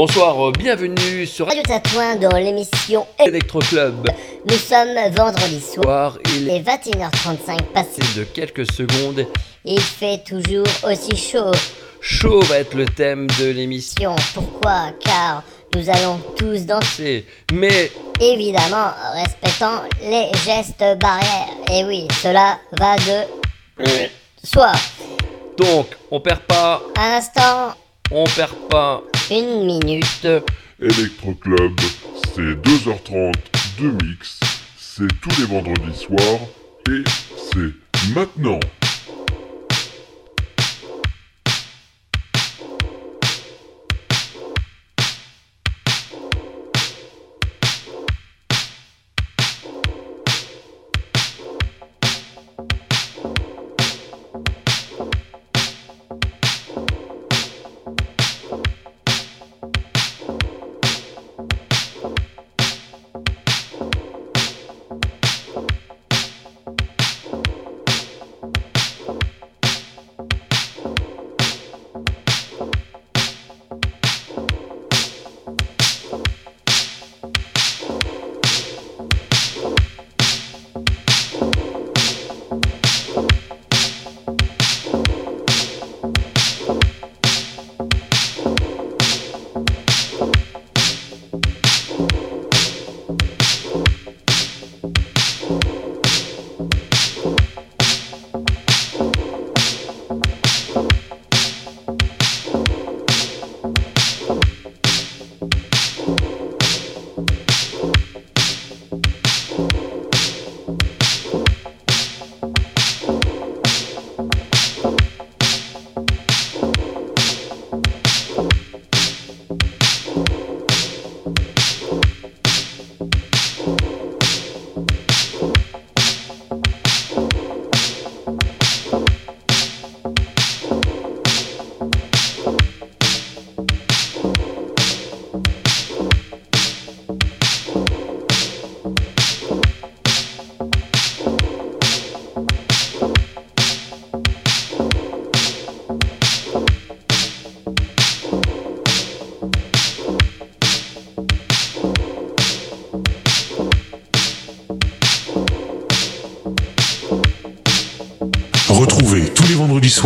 Bonsoir, euh, bienvenue sur Radio Tatouin dans l'émission Electro Club. Nous sommes vendredi soir, il est 21h35 passé. de quelques secondes. Il fait toujours aussi chaud. Chaud va être le thème de l'émission. Pourquoi? Car nous allons tous danser, Mais évidemment respectant les gestes barrières. Et oui, cela va de soi. donc, on perd pas, Un instant, on perd pas. Une minute. Electro Club, c'est 2h30 de mix, c'est tous les vendredis soirs et c'est maintenant.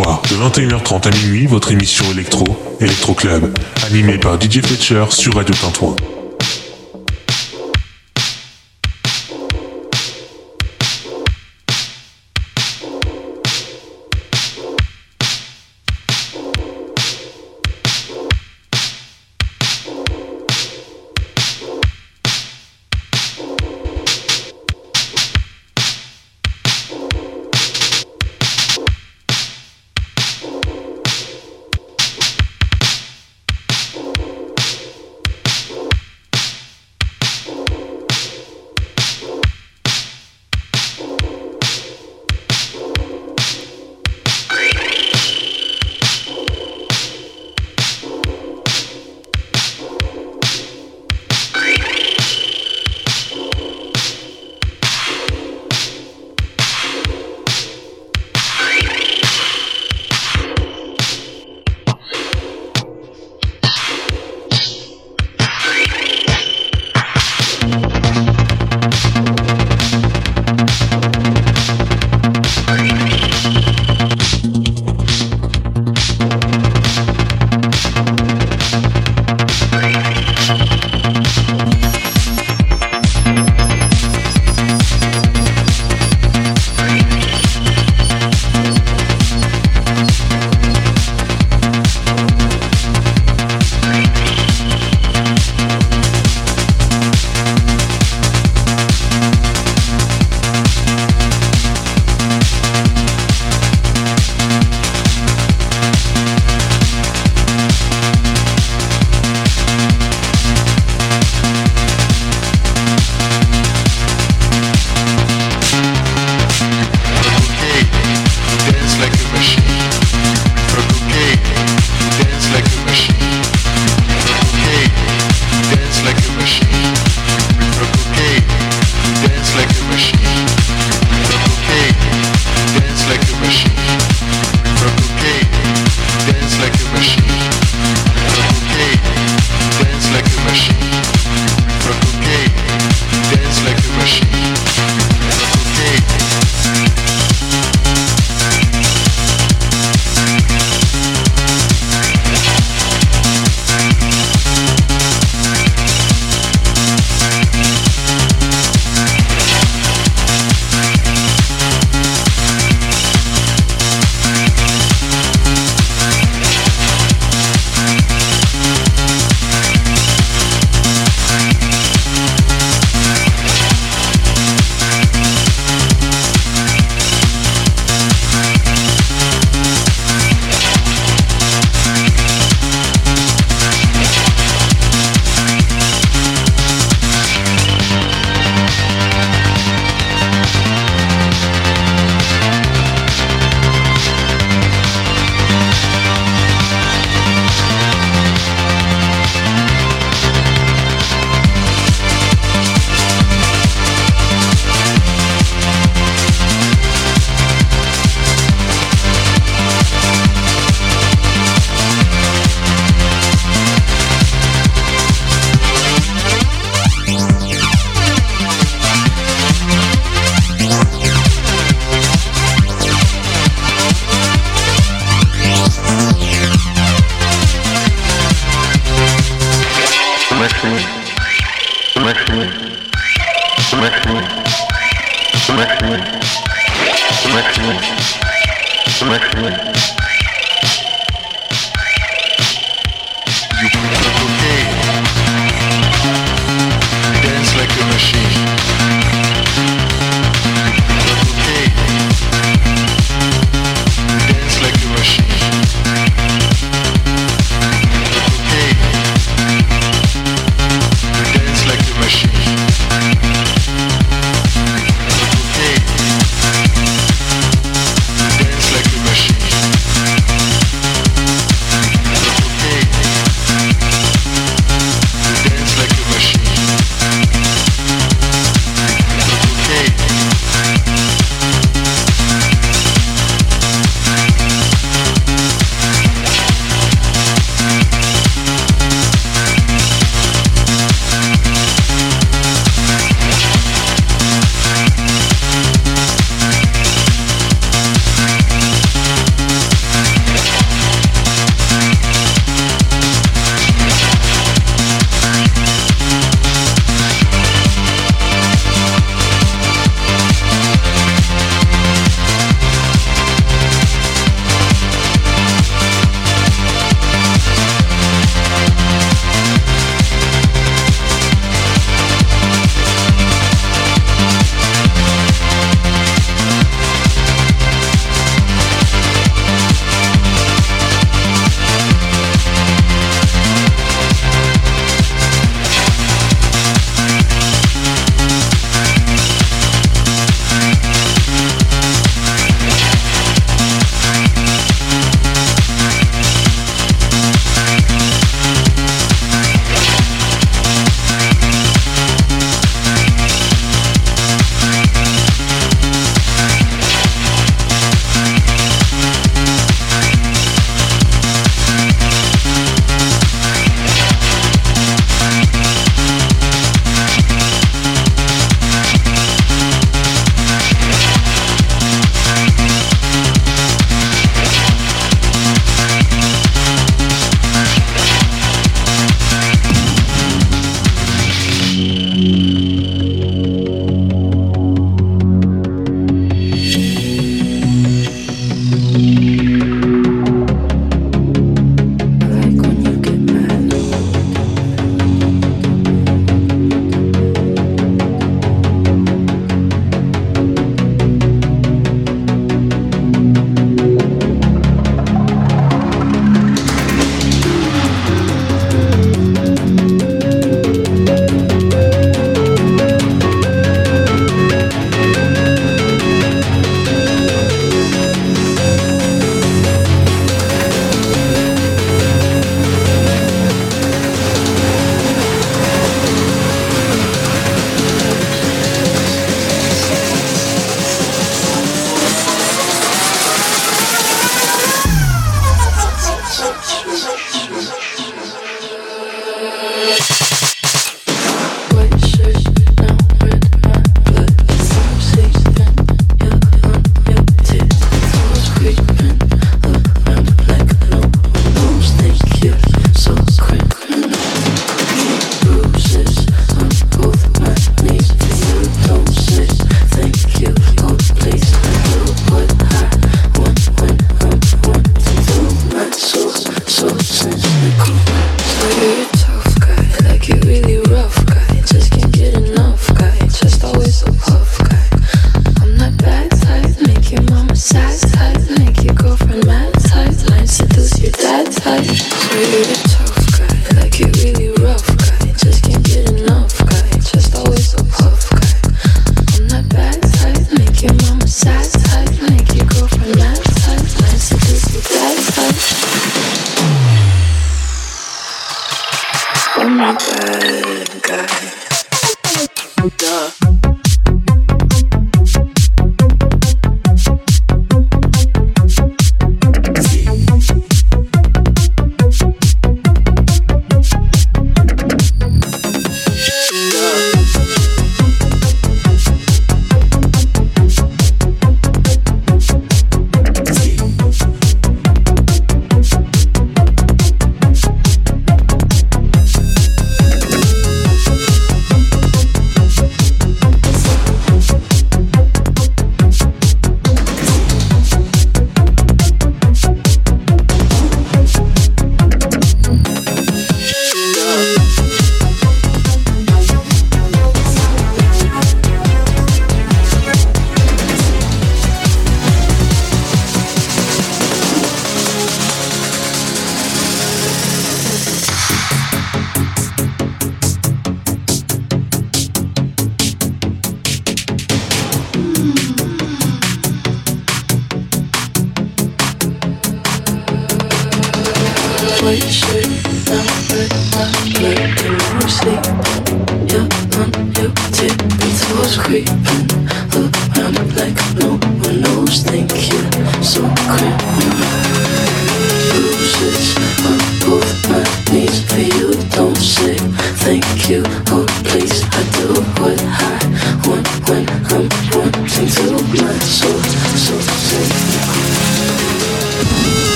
De 21h30 à minuit votre émission électro, Electro Club, animée par DJ Fletcher sur Radio Tintouin.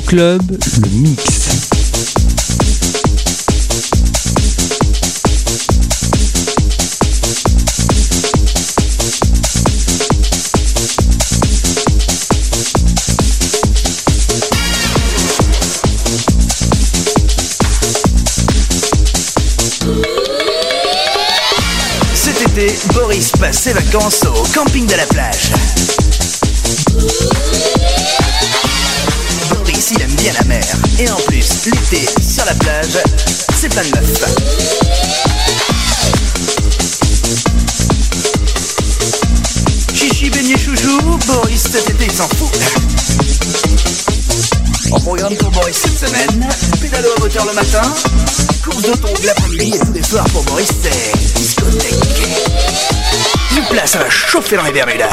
Club, le mix. Cet été, Boris passe ses vacances au camping de la plage. la plage, c'est plein de meufs. Chichi, beignet, chouchou, Boris, cet été il s'en fout. Au programme pour Boris cette semaine, pédalo à moteur le matin, course d'automne l'après-midi et tous les soirs pour Boris c'est discothèque. Une place, ça va chauffer dans les Bermudas.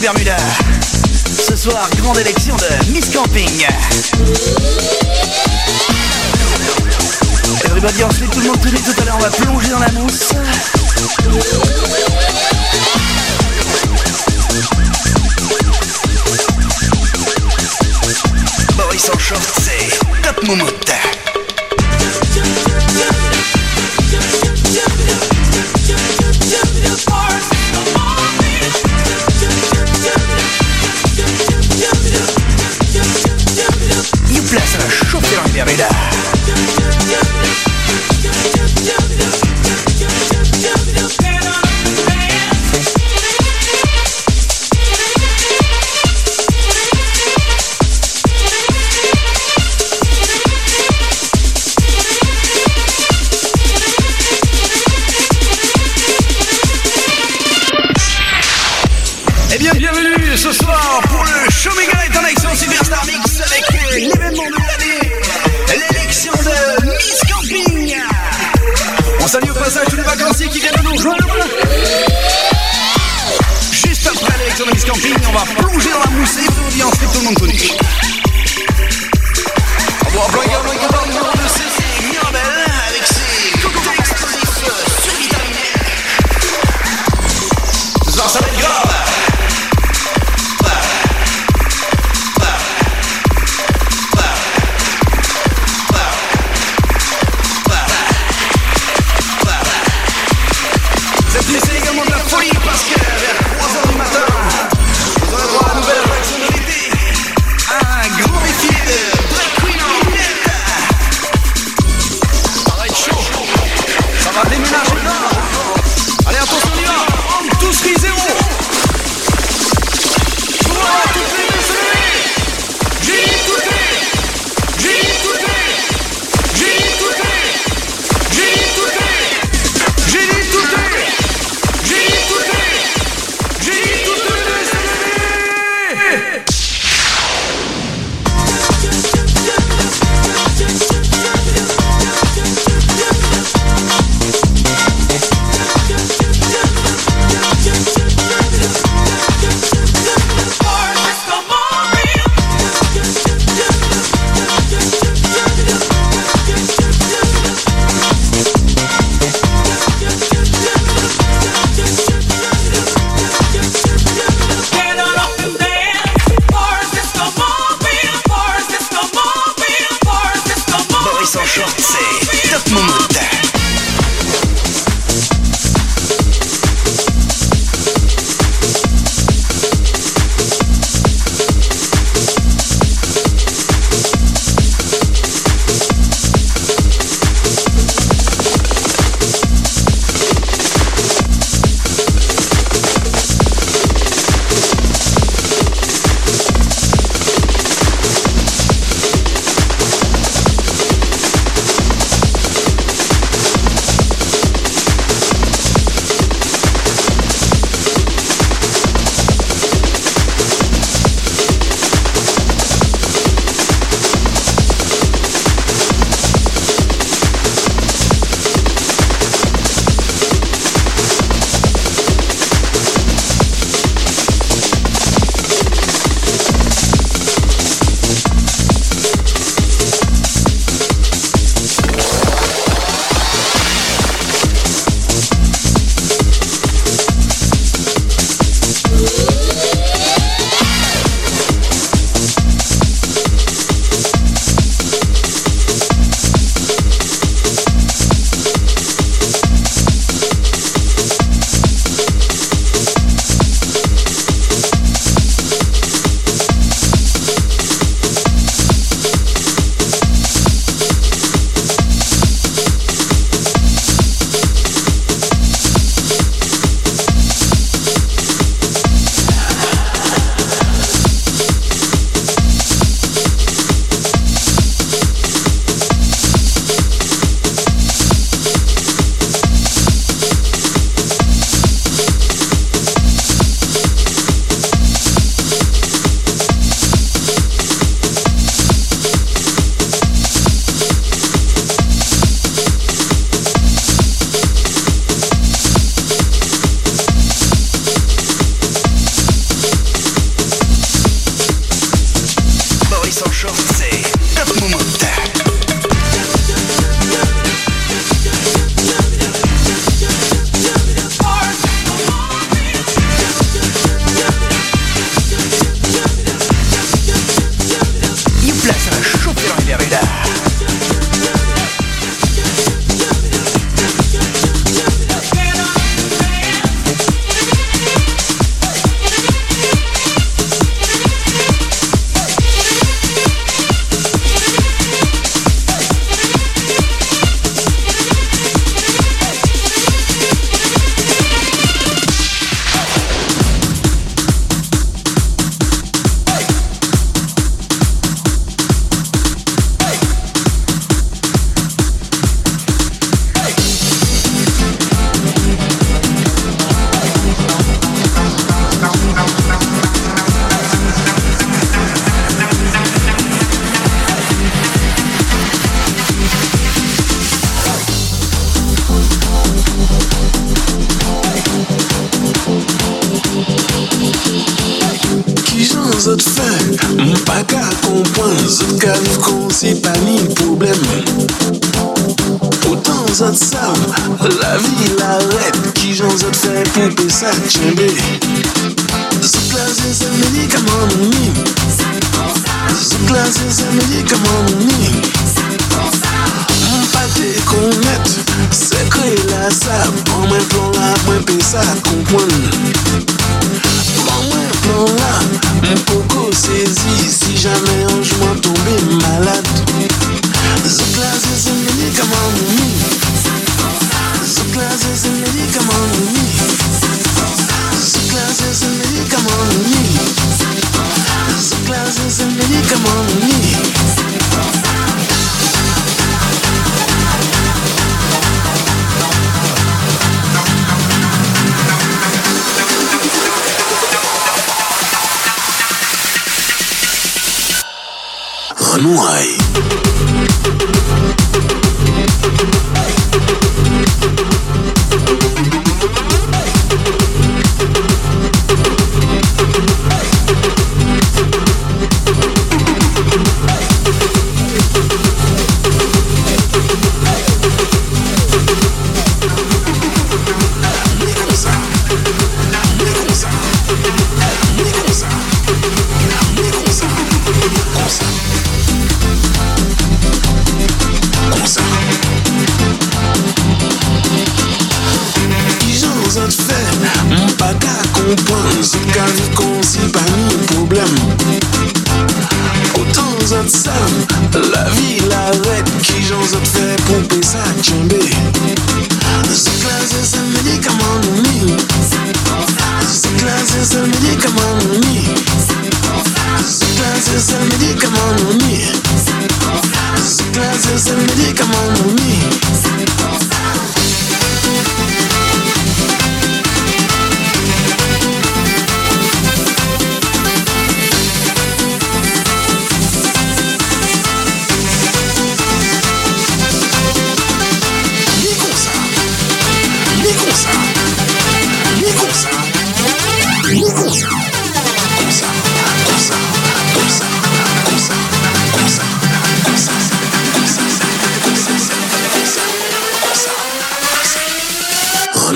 Bermuda. Ce soir, grande élection de Miss Camping. Everybody en slip, tout le monde tout à l'heure, on va plonger dans la mousse. Boris en short, c'est Top Moumoute. mira.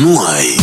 Nuhay.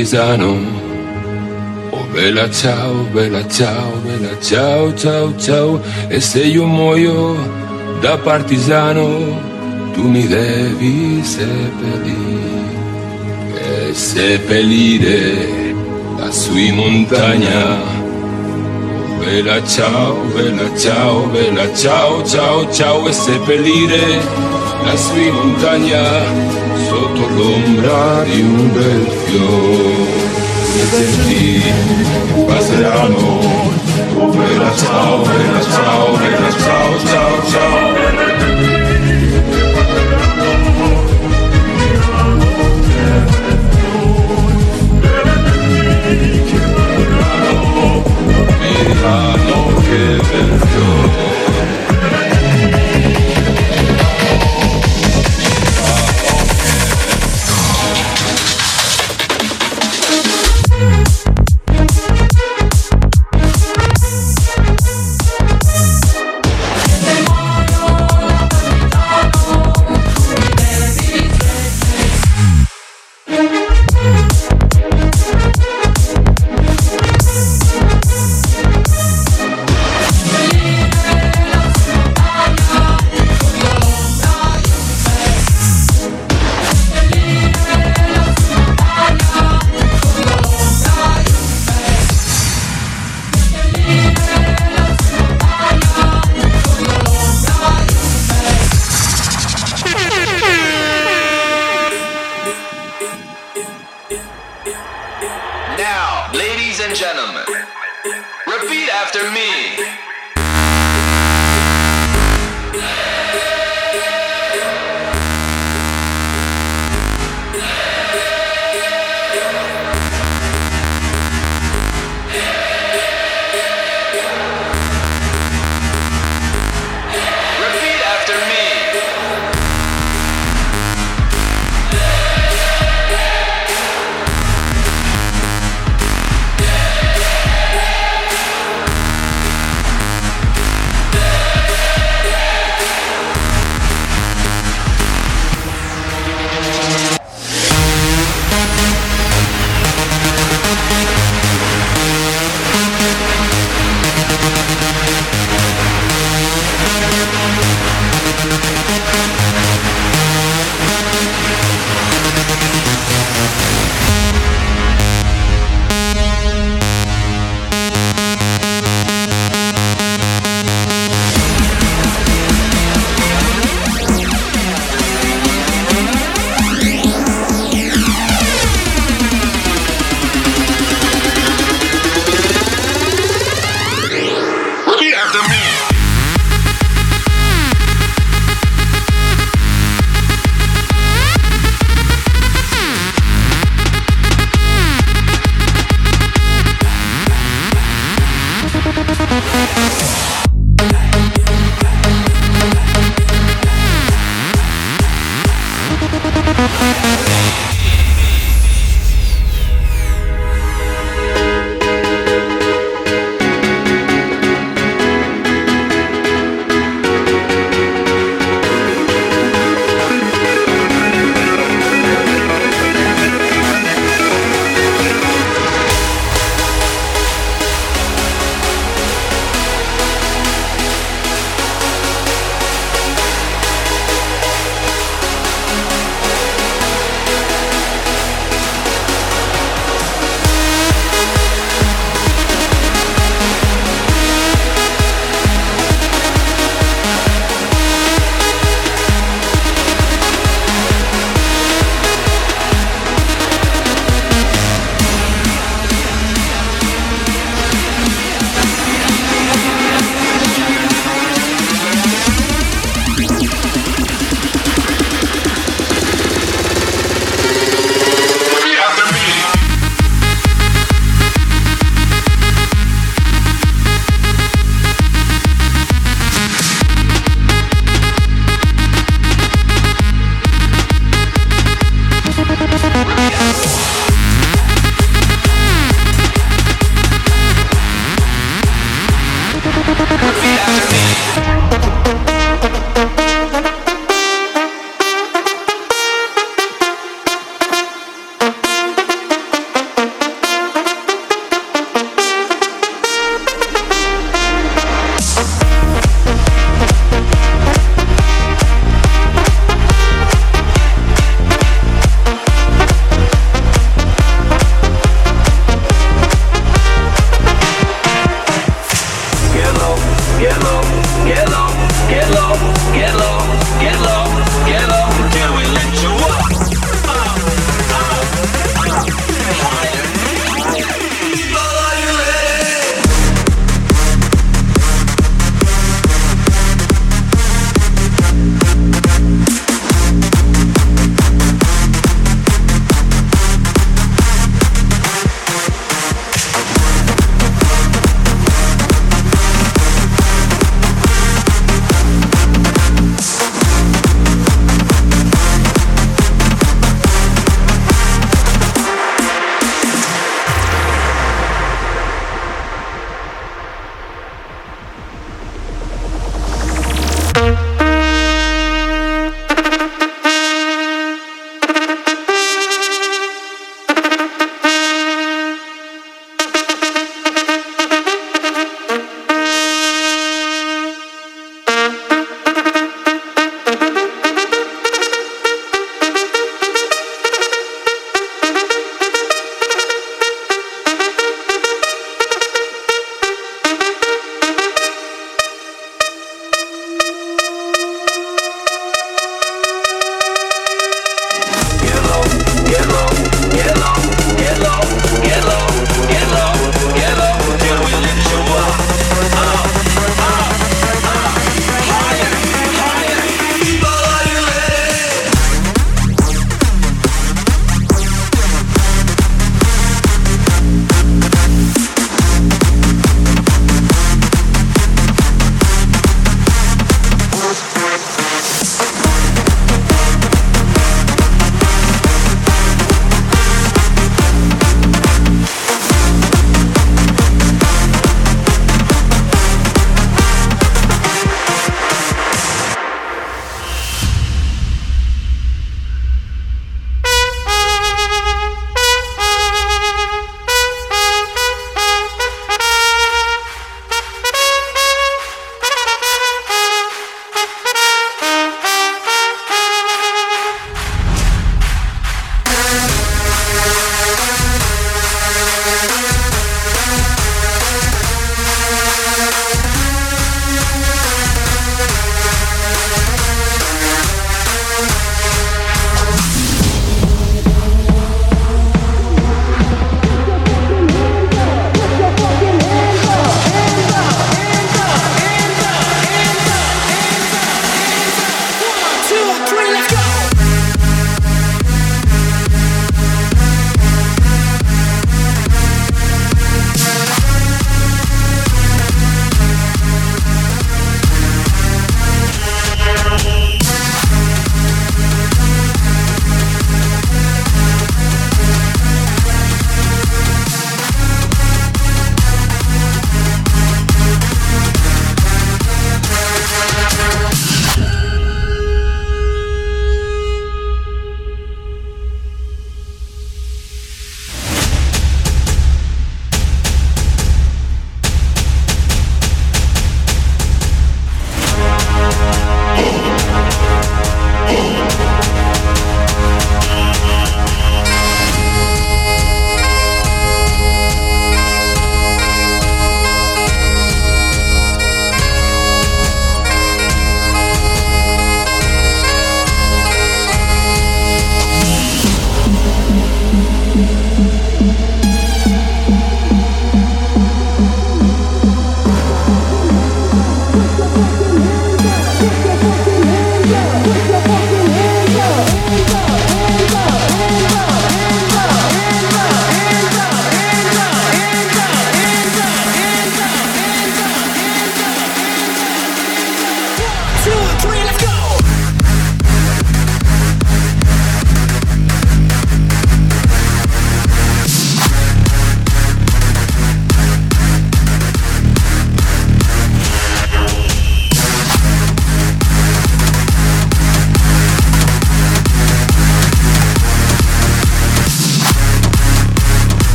partisano. Oh bella ciao, bella ciao, bella ciao, ciao, ciao. E se io muoio da partisano, tu mi devi seppellire. E seppellire la sui montagna. Oh, bella ciao, bella ciao, bella ciao, ciao, ciao e seppellire la sui montagna sotto l'ombra di un bel Δεν sentí, δεν πασεράνω. Όπου ελάστα, ό, ελάστα, ό, ελάστα, ό, ό, ό, ό, ό, ό, ό, ό, ό, ό,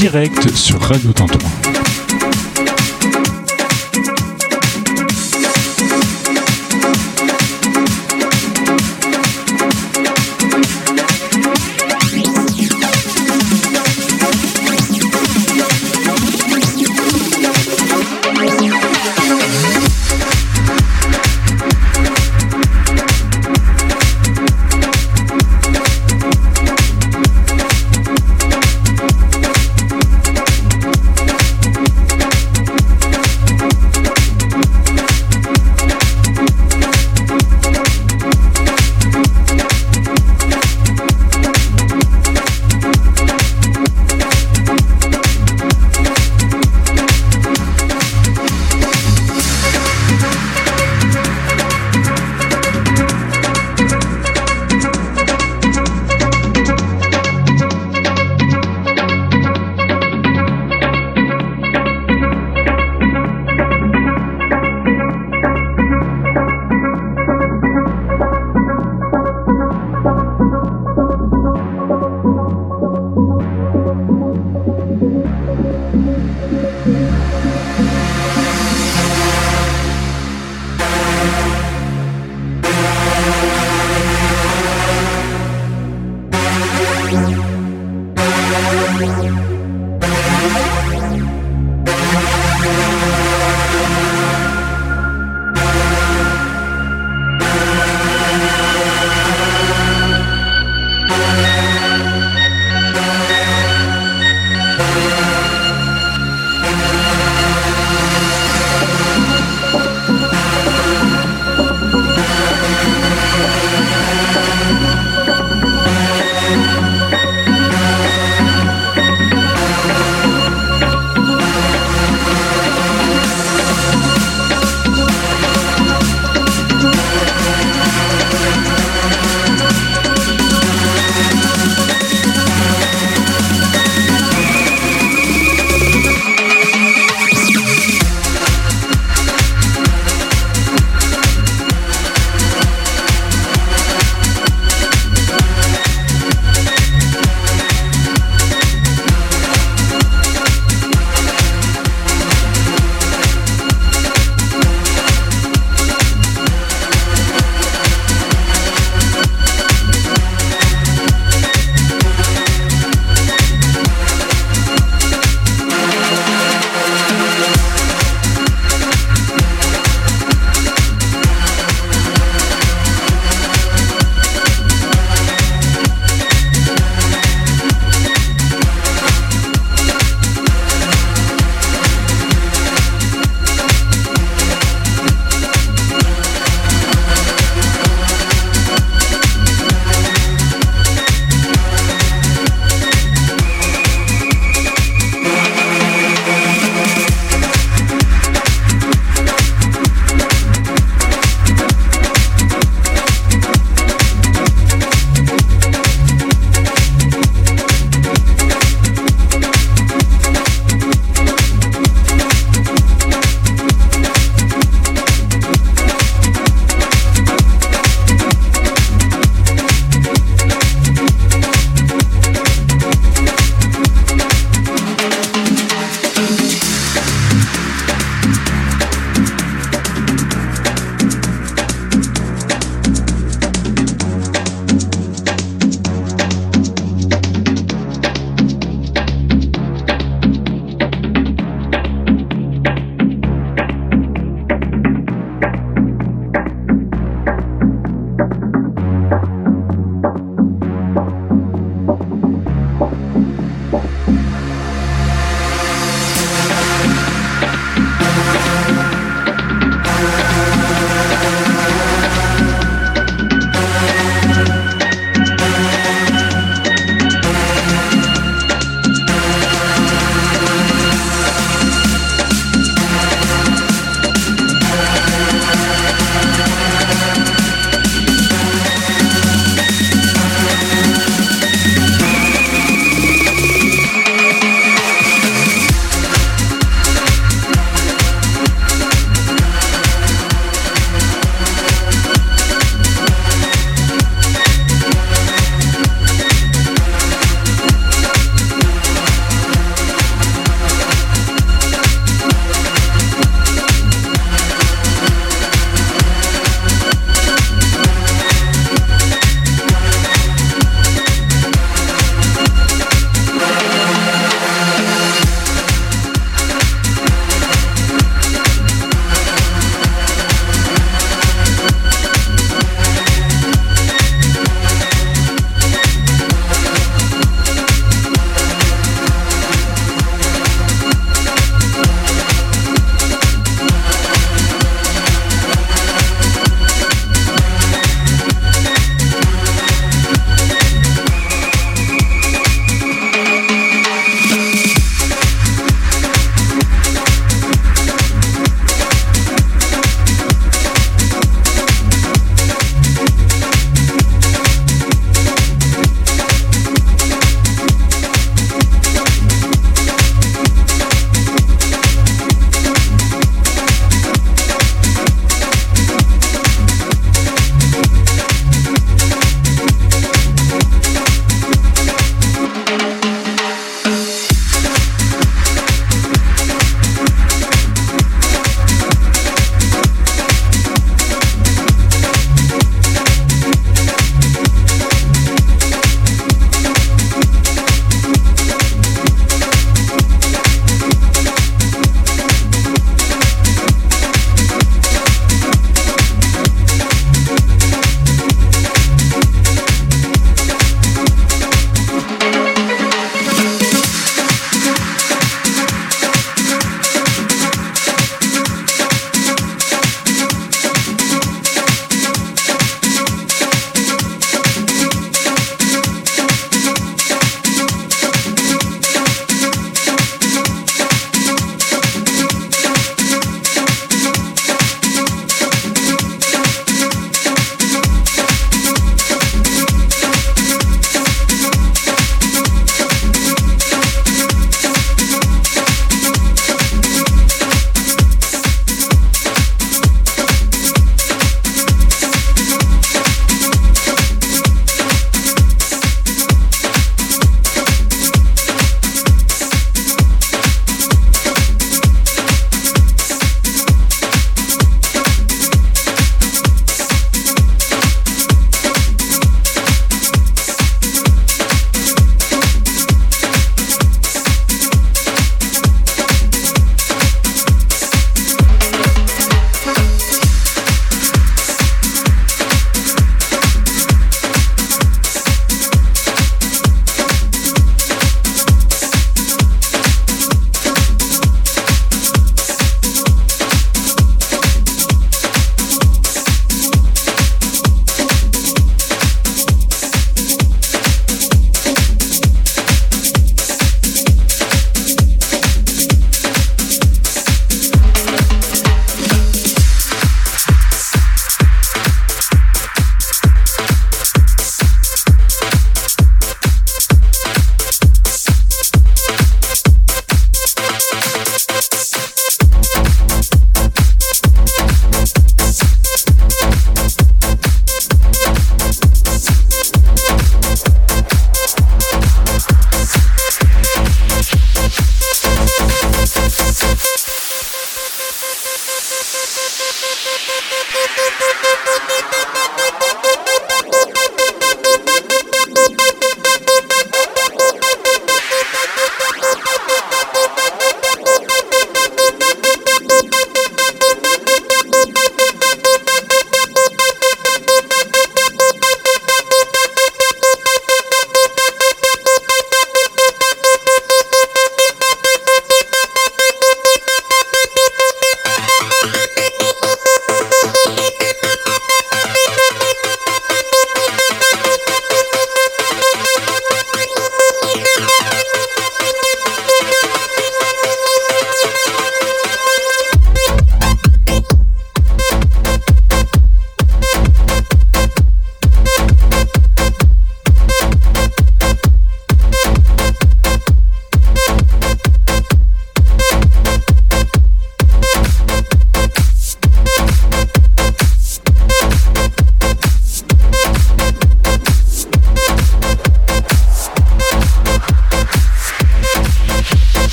direct sur Radio Tintouin.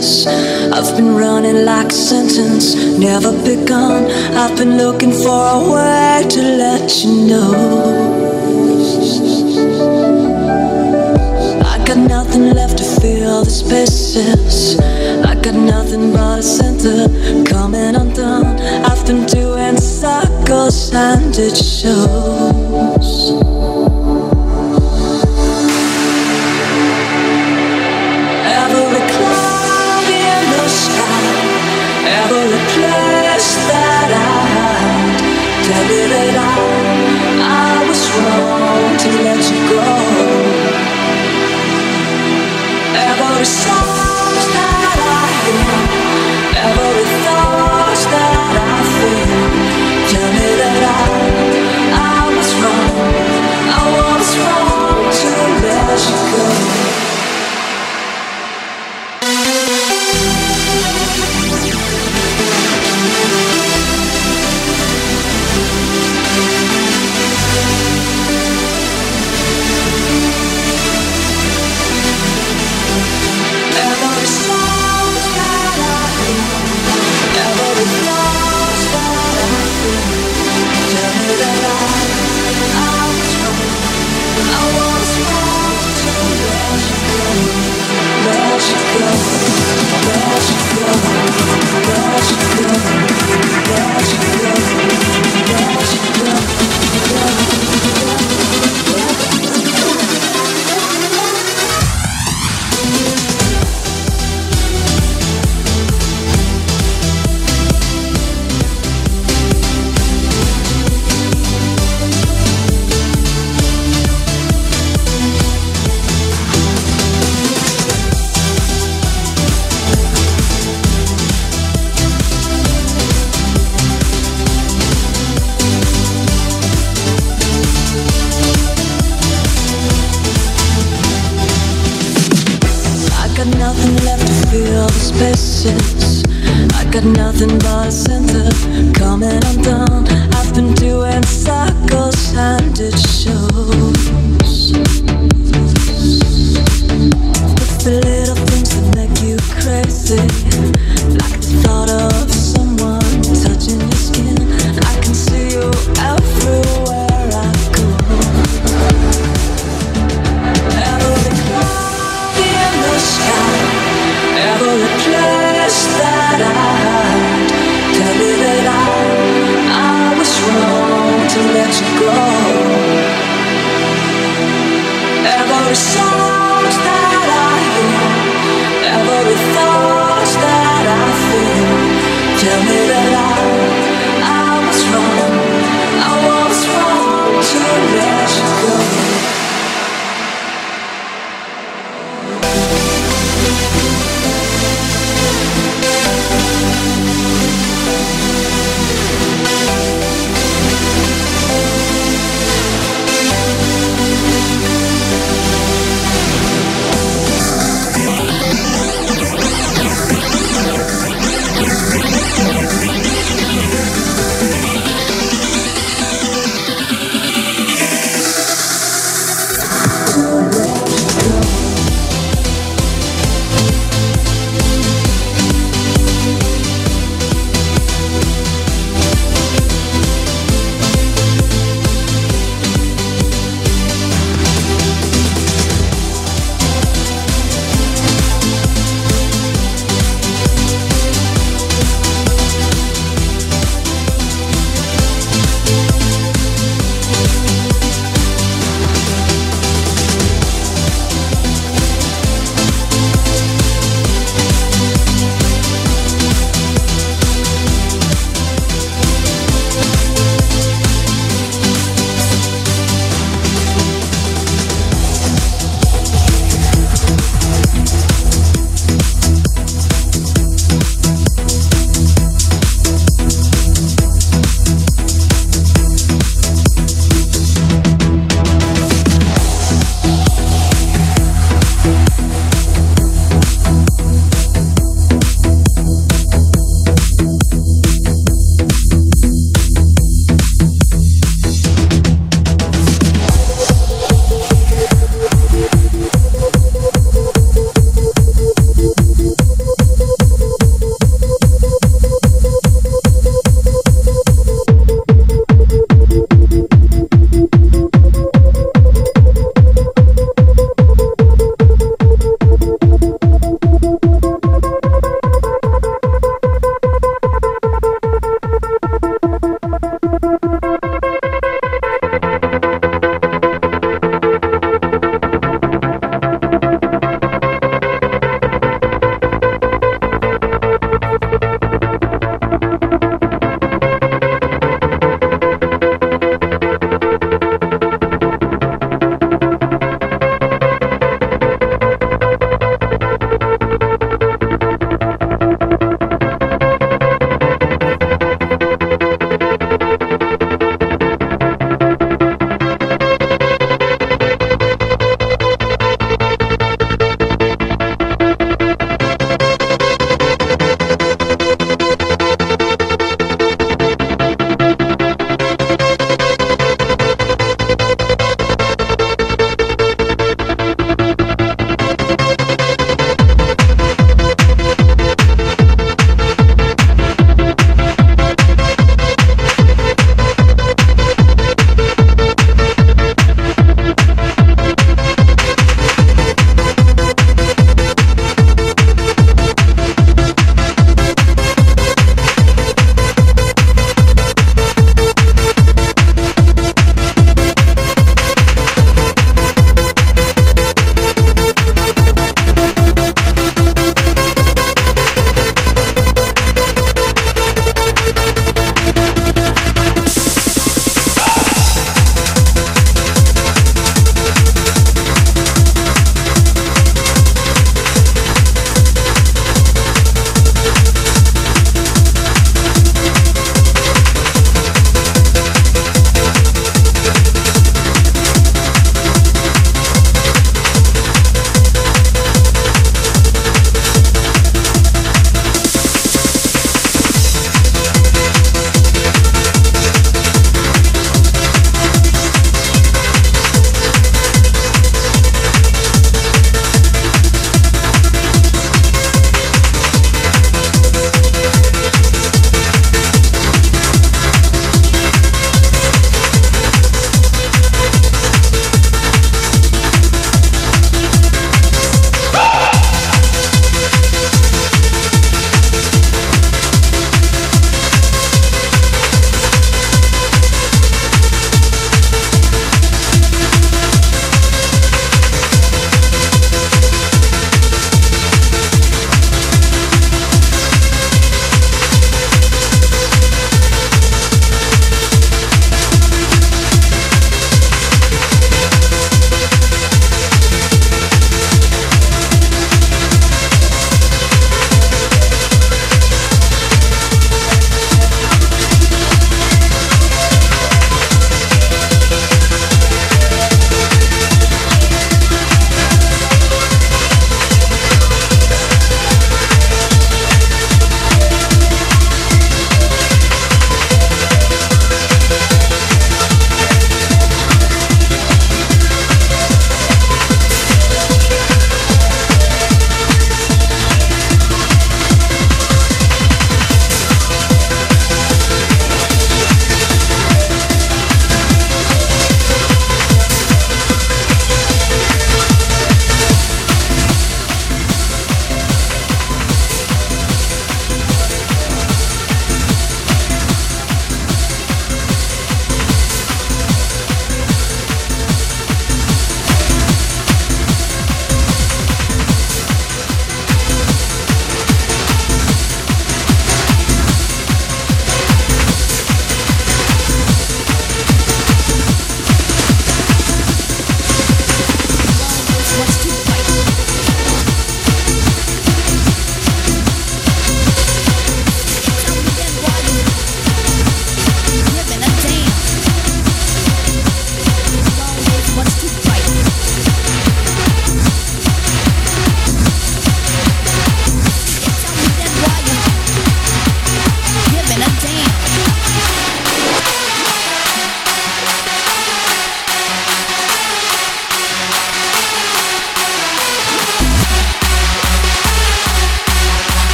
distance. I've been running like a sentence, never begun. I've been looking for a way to let you know. I got nothing left to fill the spaces. I got nothing but a center coming undone. I've been doing circles and it shows.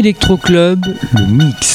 Electro Club, le mix.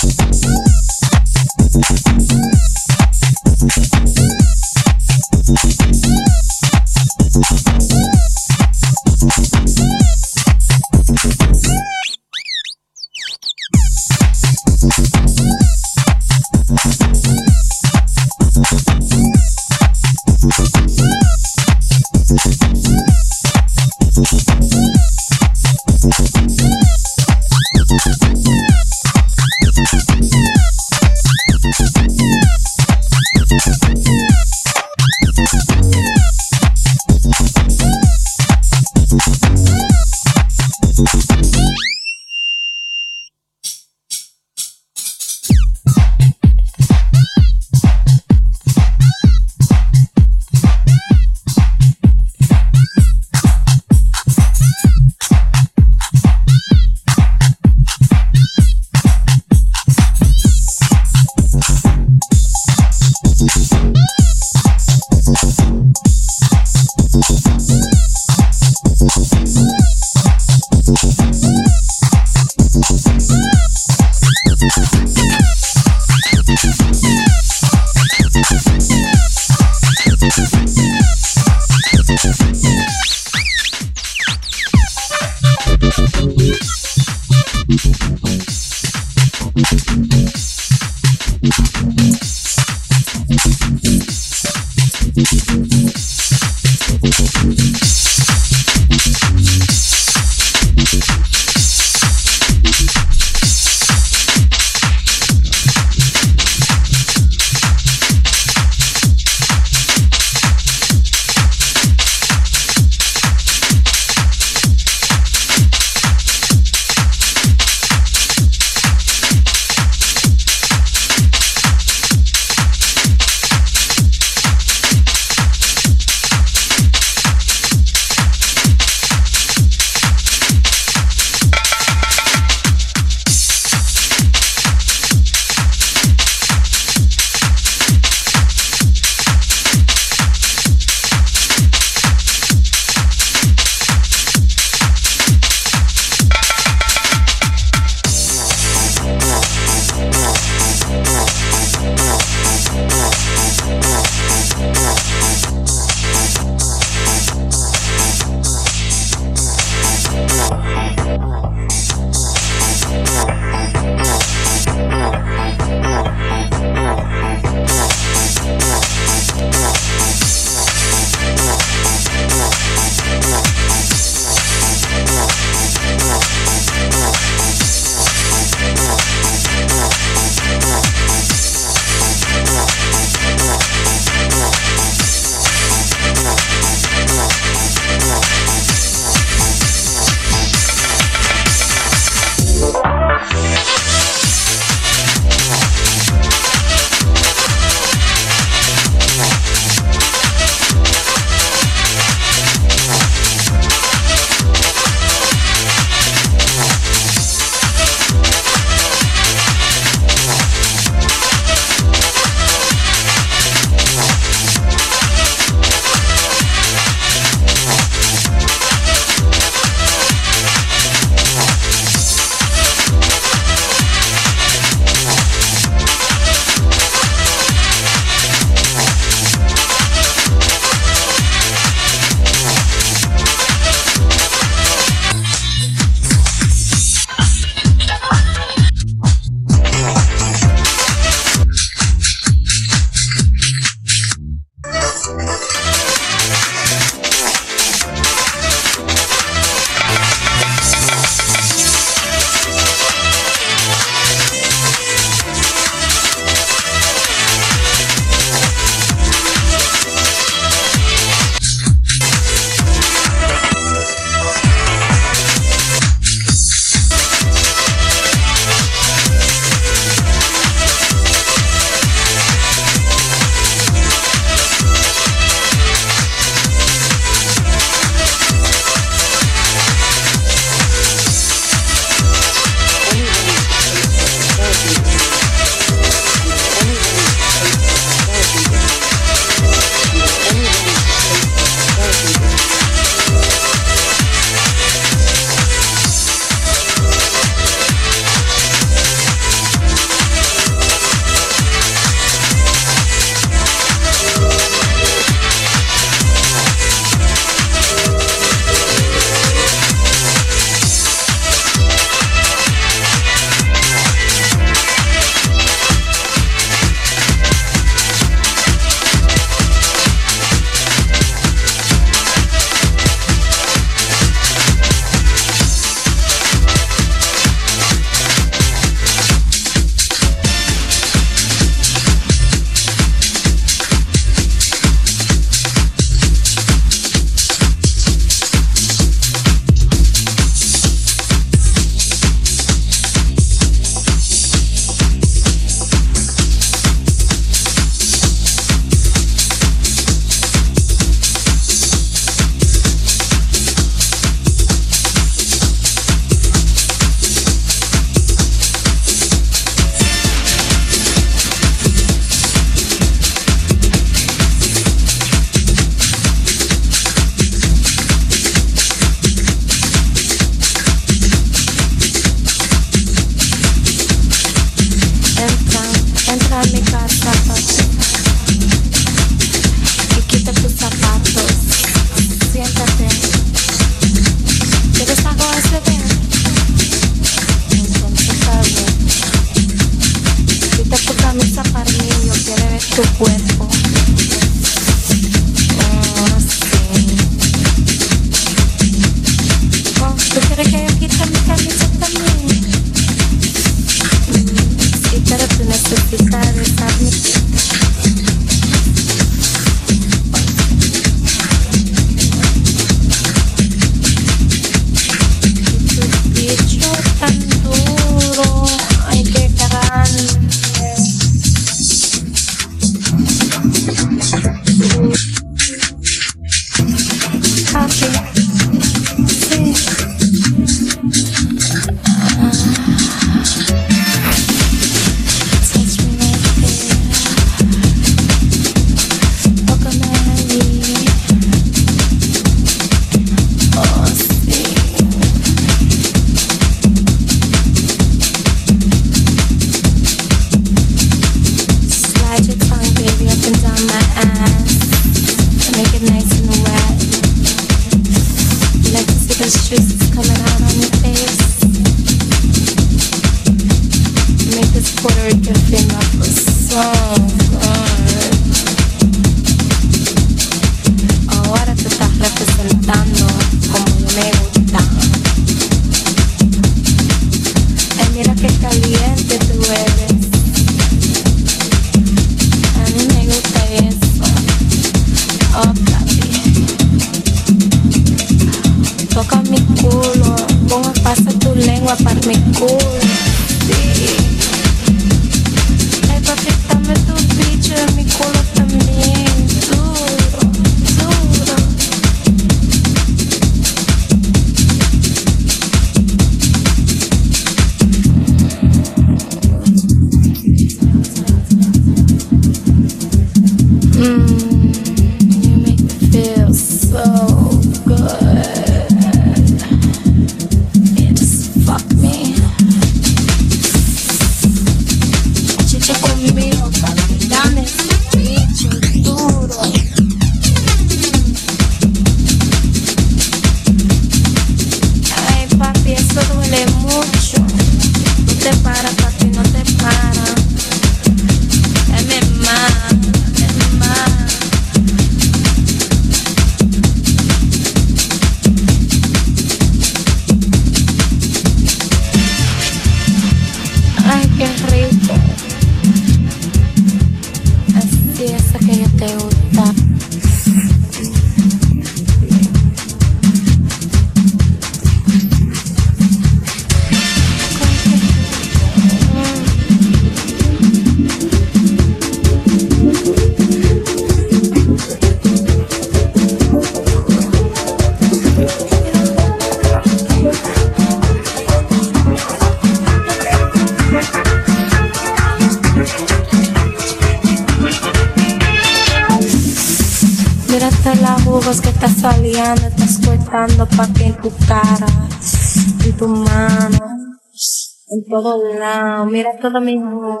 primeira toda mesmo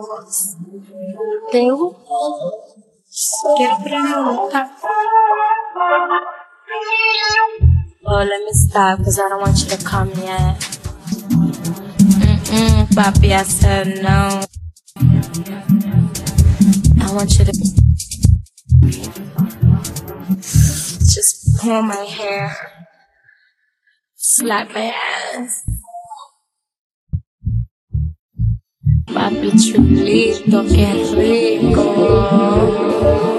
teu quero pra mim, tá? Oh, let me stop, cause I don't want you to come yet. Mm-mm, papi I said no. I want you to just pull my hair, slap my ass. Papi chulito, qué rico.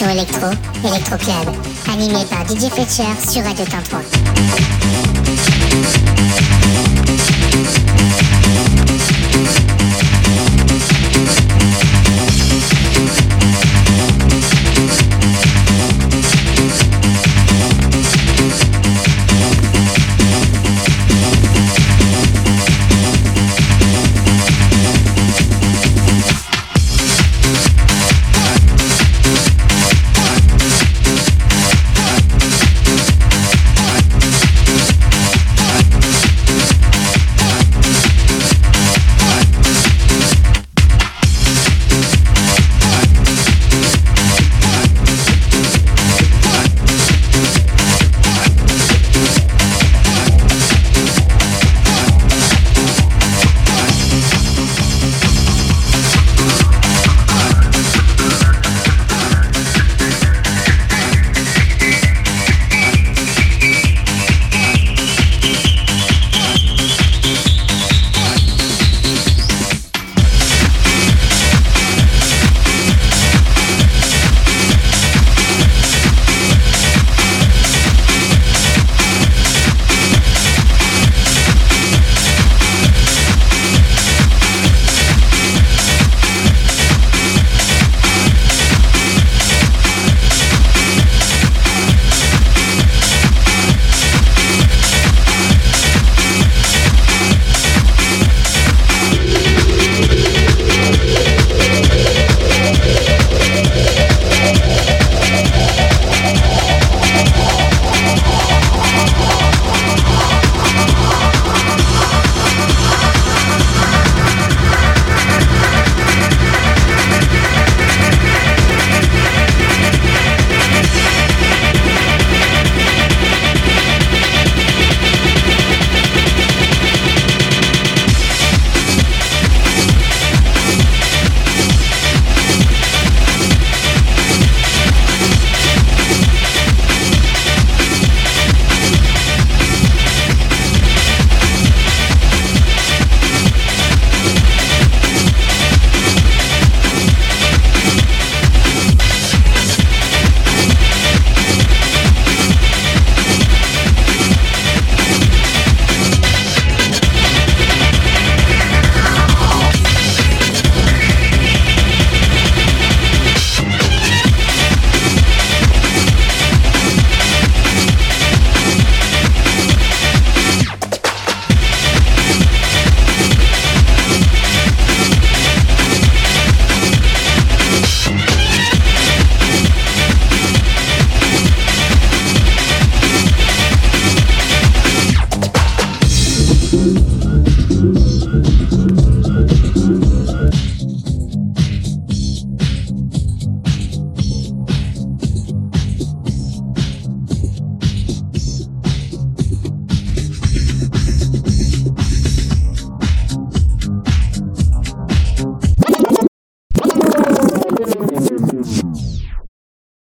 Émission électro, Electro Club, animée par DJ Fletcher sur Radio Tintouin.